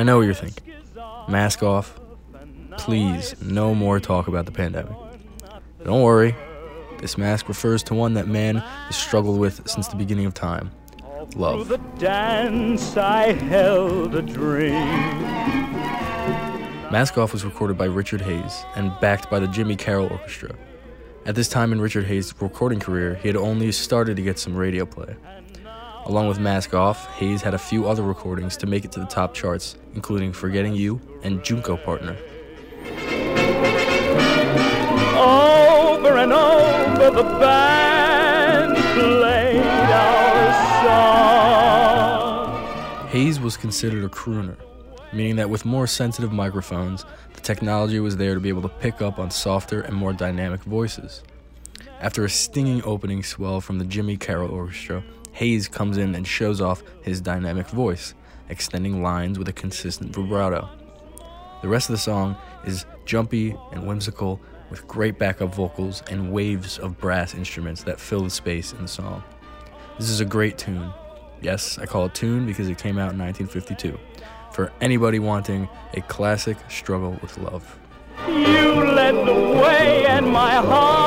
I know what you're thinking. Mask off. Please, no more talk about the pandemic. Don't worry. This mask refers to one that man has struggled with since the beginning of time love. Through the dance I held a dream. Mask Off was recorded by Richard Hayes and backed by the Jimmy Carroll Orchestra. At this time in Richard Hayes' recording career, he had only started to get some radio play. Along with Mask Off, Hayes had a few other recordings to make it to the top charts, including Forgetting You and Junko Partner. Over and over the band played our song. Hayes was considered a crooner, meaning that with more sensitive microphones, the technology was there to be able to pick up on softer and more dynamic voices. After a stinging opening swell from the Jimmy Carroll Orchestra, Hayes comes in and shows off his dynamic voice, extending lines with a consistent vibrato. The rest of the song is jumpy and whimsical with great backup vocals and waves of brass instruments that fill the space in the song. This is a great tune. Yes, I call it tune because it came out in 1952. For anybody wanting a classic struggle with love. You led the way and my heart